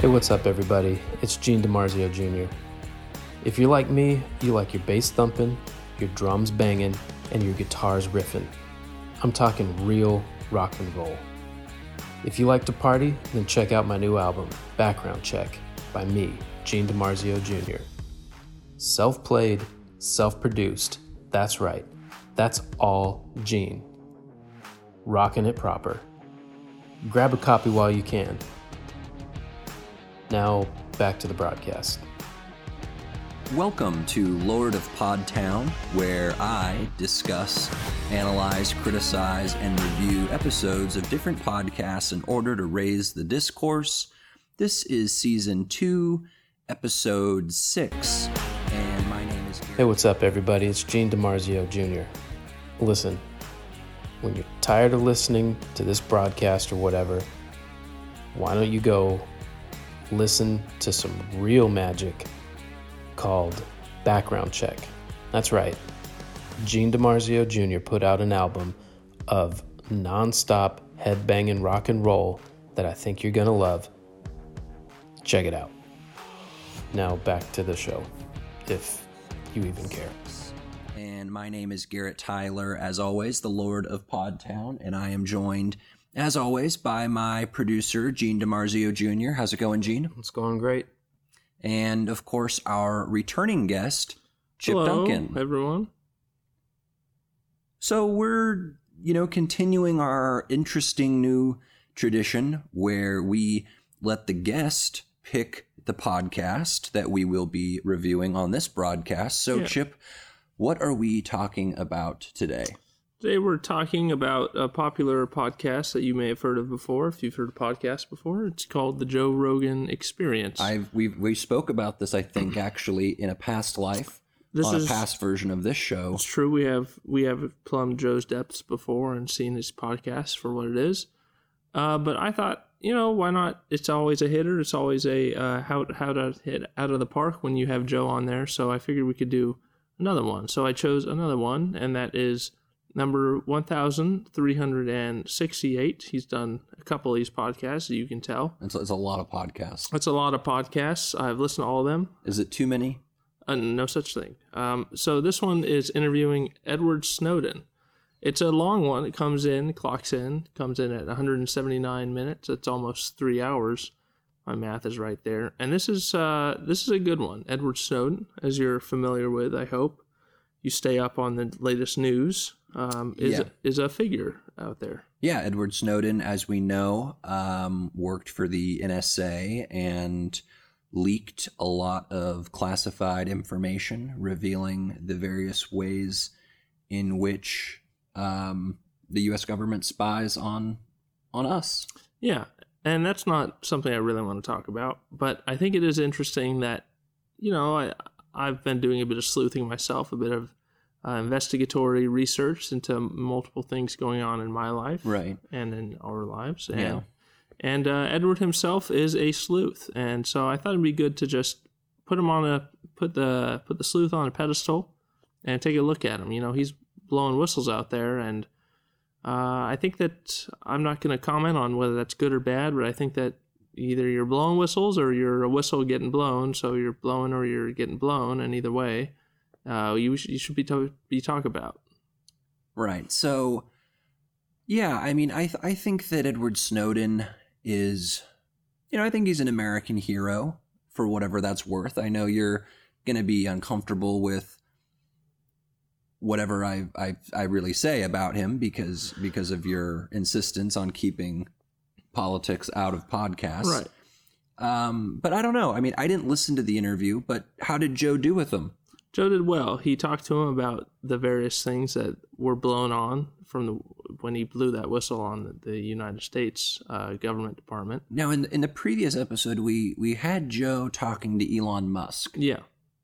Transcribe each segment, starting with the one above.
Hey, what's up, everybody? It's Gene DiMarzio Jr. If you're like me, you like your bass thumping, your drums banging, and your guitars riffing. I'm talking real rock and roll. If you like to party, then check out my new album, Background Check, by me, Gene DiMarzio Jr. Self played, self produced. That's right. That's all Gene. Rocking it proper. Grab a copy while you can. Now, back to the broadcast. Welcome to Lord of Podtown, where I discuss, analyze, criticize, and review episodes of different podcasts in order to raise the discourse. This is season two, episode six, and my name is Hey, what's up, everybody? It's Gene DiMarzio Jr. Listen, when you're tired of listening to this broadcast or whatever, why don't you go listen to some real magic called Background Check? That's right. Gene DiMarzio Jr. put out an album of nonstop headbanging rock and roll that I think you're gonna love. Check it out. Now back to the show, if you even care. And my name is Garrett Tyler, as always, the Lord of Podtown, and I am joined, as always, by my producer, Gene DiMarzio Jr. How's it going, Gene? It's going great. And of course, our returning guest, Chip Duncan. Hello, Duncan. everyone. So we're, you know, continuing our interesting new tradition where we let the guest pick the podcast that we will be reviewing on this broadcast. So, Yeah. Chip, what are we talking about today? Today we're talking about a popular podcast that you may have heard of before. If you've heard a podcast before, it's called the Joe Rogan Experience. I've we we spoke about this, I think, actually in a past life this on is a past version of this show. it's true. We have we have plumbed Joe's depths before and seen his podcast for what it is. Uh, but I thought, you know, why not? It's always a hitter. It's always a uh, how how to hit out of the park when you have Joe on there. So I figured we could do another one. So I chose another one, and that is number 1368. He's done a couple of these podcasts, you can tell. It's, it's a lot of podcasts. That's a lot of podcasts. I've listened to all of them. Is it too many? Uh, no such thing. Um, so this one is interviewing Edward Snowden. It's a long one. It comes in, clocks in, comes in at 179 minutes. It's almost three hours. My math is right there. And this is uh, this is a good one. Edward Snowden, as you're familiar with, I hope you stay up on the latest news. Um, is Yeah. is a figure out there. Yeah, Edward Snowden, as we know, um, worked for the NSA and leaked a lot of classified information revealing the various ways in which um, the U.S. government spies on on us. Yeah, and that's not something I really want to talk about, but I think it is interesting that you know I I've been doing a bit of sleuthing myself, a bit of uh, investigatory research into multiple things going on in my life Right. and in our lives, and Yeah. and uh, Edward himself is a sleuth, and so I thought it'd be good to just put him on a put the put the sleuth on a pedestal and take a look at him. You know, he's blowing whistles out there, and uh, I think that I'm not going to comment on whether that's good or bad, but I think that either you're blowing whistles or you're a whistle getting blown. So you're blowing or you're getting blown, and either way, uh, you should, you should be to- be talked about. Right. So, yeah, I mean, I th- I think that Edward Snowden is, you know, I think he's an American hero for whatever that's worth. I know you're going to be uncomfortable with whatever I, I I really say about him because because of your insistence on keeping politics out of podcasts. Right. Um, but I don't know. I mean, I didn't listen to the interview, but how did Joe do with him? Joe did well. He talked to him about the various things that were blown on from the when he blew that whistle on the, the United States uh, government department. Now, in in the previous episode, we we had Joe talking to Elon Musk. Yeah.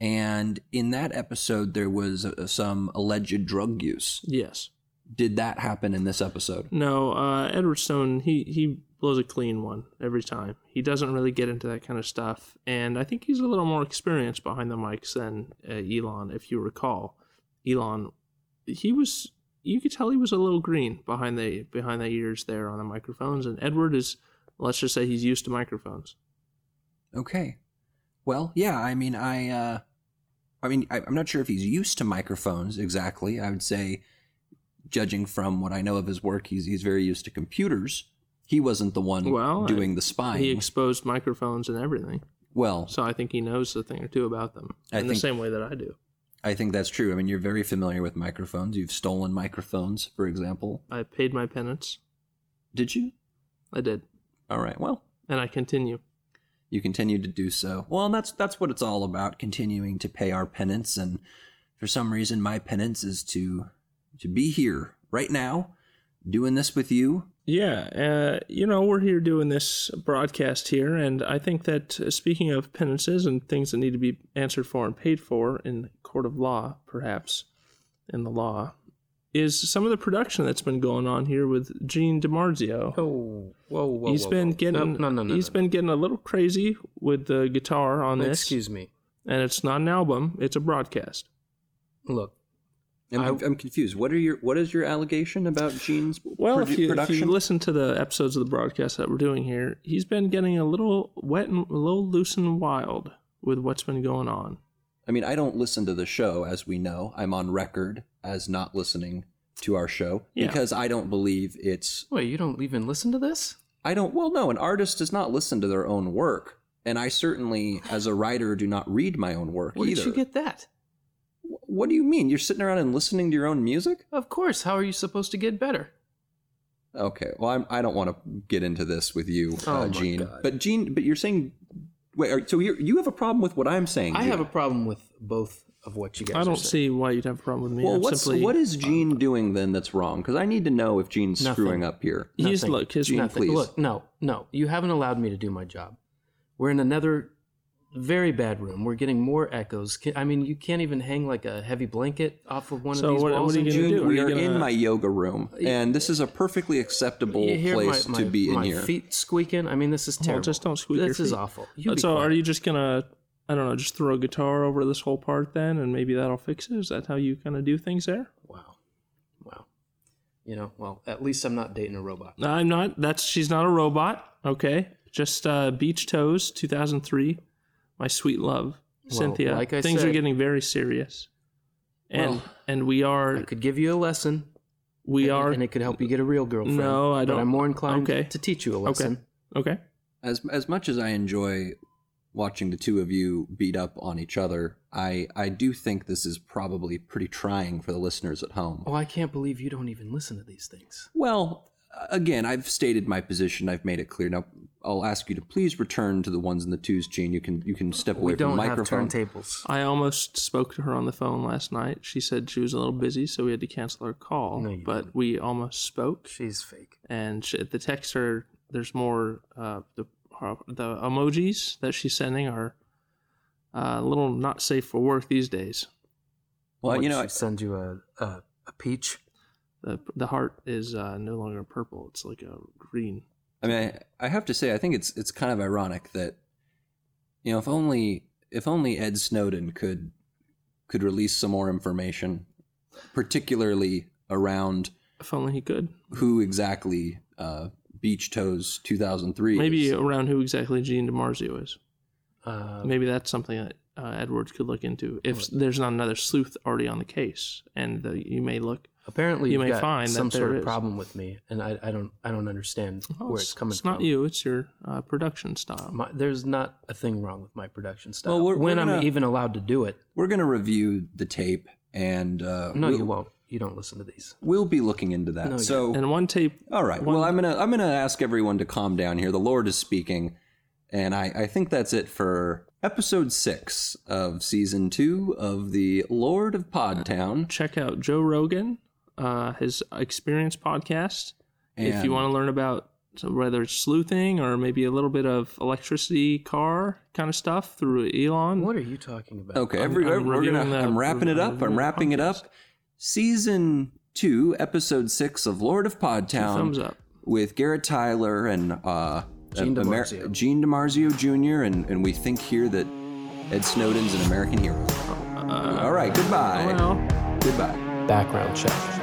And in that episode, there was uh, some alleged drug use. Yes. Did that happen in this episode? No. Uh, Edward Stone. He he blows a clean one every time. He doesn't really get into that kind of stuff, and I think he's a little more experienced behind the mics than uh, Elon. If you recall, Elon, he was you could tell he was a little green behind the behind the ears there on the microphones, and Edward is let's just say he's used to microphones. Okay. Well, yeah. I mean, I. Uh, I mean, I, I'm not sure if he's used to microphones exactly. I would say, judging from what I know of his work, he's he's very used to computers. He wasn't the one Well, doing I- the spying. He exposed microphones and everything, well, so I think he knows a thing or two about them I in the same way that I do. I think that's true. I mean, you're very familiar with microphones. You've stolen microphones, for example. I paid my penance. Did you? I did, All right. Well, and I continue. you continue to do so. Well, and that's that's what it's all about, continuing to pay our penance. And for some reason, my penance is to to be here right now, doing this with you. Yeah, uh, you know, we're here doing this broadcast here, and I think that uh, speaking of penances and things that need to be answered for and paid for in the court of law, perhaps in the law, is some of the production that's been going on here with Gene DiMarzio. Oh, whoa, whoa! He's whoa, been whoa. getting no, no, no. he's no, been getting a little crazy with the guitar on no. this, Excuse me. and it's not an album; it's a broadcast. Look, I'm, I- I'm confused. What are your what is your allegation about Gene's Well, produ- if you, if production? you listen to the episodes of the broadcast that we're doing here, he's been getting a little wet and a little loose and wild with what's been going on. I mean, I don't listen to the show, as we know. I'm on record as not listening to our show Yeah. because I don't believe it's. wait, you don't even listen to this? I don't. Well, no, an artist does not listen to their own work, and I certainly, as a writer, do not read my own work Where either. did you get that? Wh- What do you mean? You're sitting around and listening to your own music? Of course. How are you supposed to get better? Okay. Well, I'm, I don't want to get into this with you, Oh uh, my Gene. God. But Gene, but you're saying, wait. Are, so you you have a problem with what I'm saying? I Gene? have a problem with both of what you guys. I don't saying. see why you'd have a problem with me. Well, I'm what's simply, what is Gene doing then that's wrong? Because I need to know if Gene's Nothing. screwing up here. he's Nothing. look his Gene, Nothing. please. Look, no, no. You haven't allowed me to do my job. We're in another very bad room. We're getting more echoes. Ca- I mean, you can't even hang like a heavy blanket off of one So of these what- what walls. are you in gonna do? We you are gonna- in my yoga room, and this is a perfectly acceptable place my, to be in my here. feet squeaking. I mean, this is Well, terrible. just don't squeak This your is feet. awful. You so are you just gonna I don't know, just throw a guitar over this whole part then, and maybe that'll fix it? Is that how you kind of do things there? Wow, wow. You know, well, at least I'm not dating a robot. No, I'm not. That's she's not a robot. Okay, just uh, Beach Toes, 2003. My sweet love, Well, Cynthia. like I things are getting very serious, and Well, and we are I could give you a lesson. we and, are and it could help you get a real girlfriend. No, I don't- I'm more inclined okay. to teach you a lesson. Okay. Okay. as as much as I enjoy watching the two of you beat up on each other, I I do think this is probably pretty trying for the listeners at home. Oh, I can't believe you don't even listen to these things. Well, again, I've stated my position. I've made it clear. Now, I'll ask you to please return to the ones and the twos, Gene. You can you can step away We from the don't have microphone. turntables. I almost spoke to her on the phone last night. She said she was a little busy, so we had to cancel her call. No, you but didn't. we almost spoke, She's fake. and she, the texts are there's more. Uh, the uh, the emojis that she's sending are uh, a little not safe for work these days. well, What, you know, she send you a, a a peach. The the heart is uh, no longer purple; it's like a green. I mean, I, I have to say, I think it's it's kind of ironic that, you know, if only if only Ed Snowden could could release some more information, particularly around If only he could. who exactly uh, Beach Toes 2003 Maybe is. around who exactly Gene DiMarzio is. Uh, Maybe that's something that uh, Edwards could look into if there's not another sleuth already on the case, and uh, you may look. Apparently, you you've may got find that some sort of is. problem with me, and I, I don't I don't understand Oh, where it's coming it's from. not you; it's your uh, production style. My, there's not a thing wrong with my production style. Well, we're- when we're I'm gonna- even allowed to do it. We're going to review the tape, and uh, No, we'll, you won't. You don't listen to these. We'll be looking into that. No, so, and one tape. all right. one- well, I'm gonna I'm gonna ask everyone to calm down here. The Lord is speaking, and I I think that's it for episode six of season two of the Lord of Podtown. Check out Joe Rogan, uh, his Experience podcast. if you want to learn about so whether it's sleuthing or maybe a little bit of electricity car kind of stuff through Elon. What are you talking about? Okay, I'm- every, I'm we're gonna. the- I'm wrapping it up. I'm reviewing the wrapping it up. Season two, episode six of Lord of Podtown. Thumbs up. with Garrett Tyler and uh, Gene Amer- DiMarzio. Gene DiMarzio Jr. And, and we think here that Ed Snowden's an American hero. All right, goodbye. Well. Goodbye. Uh, Background check.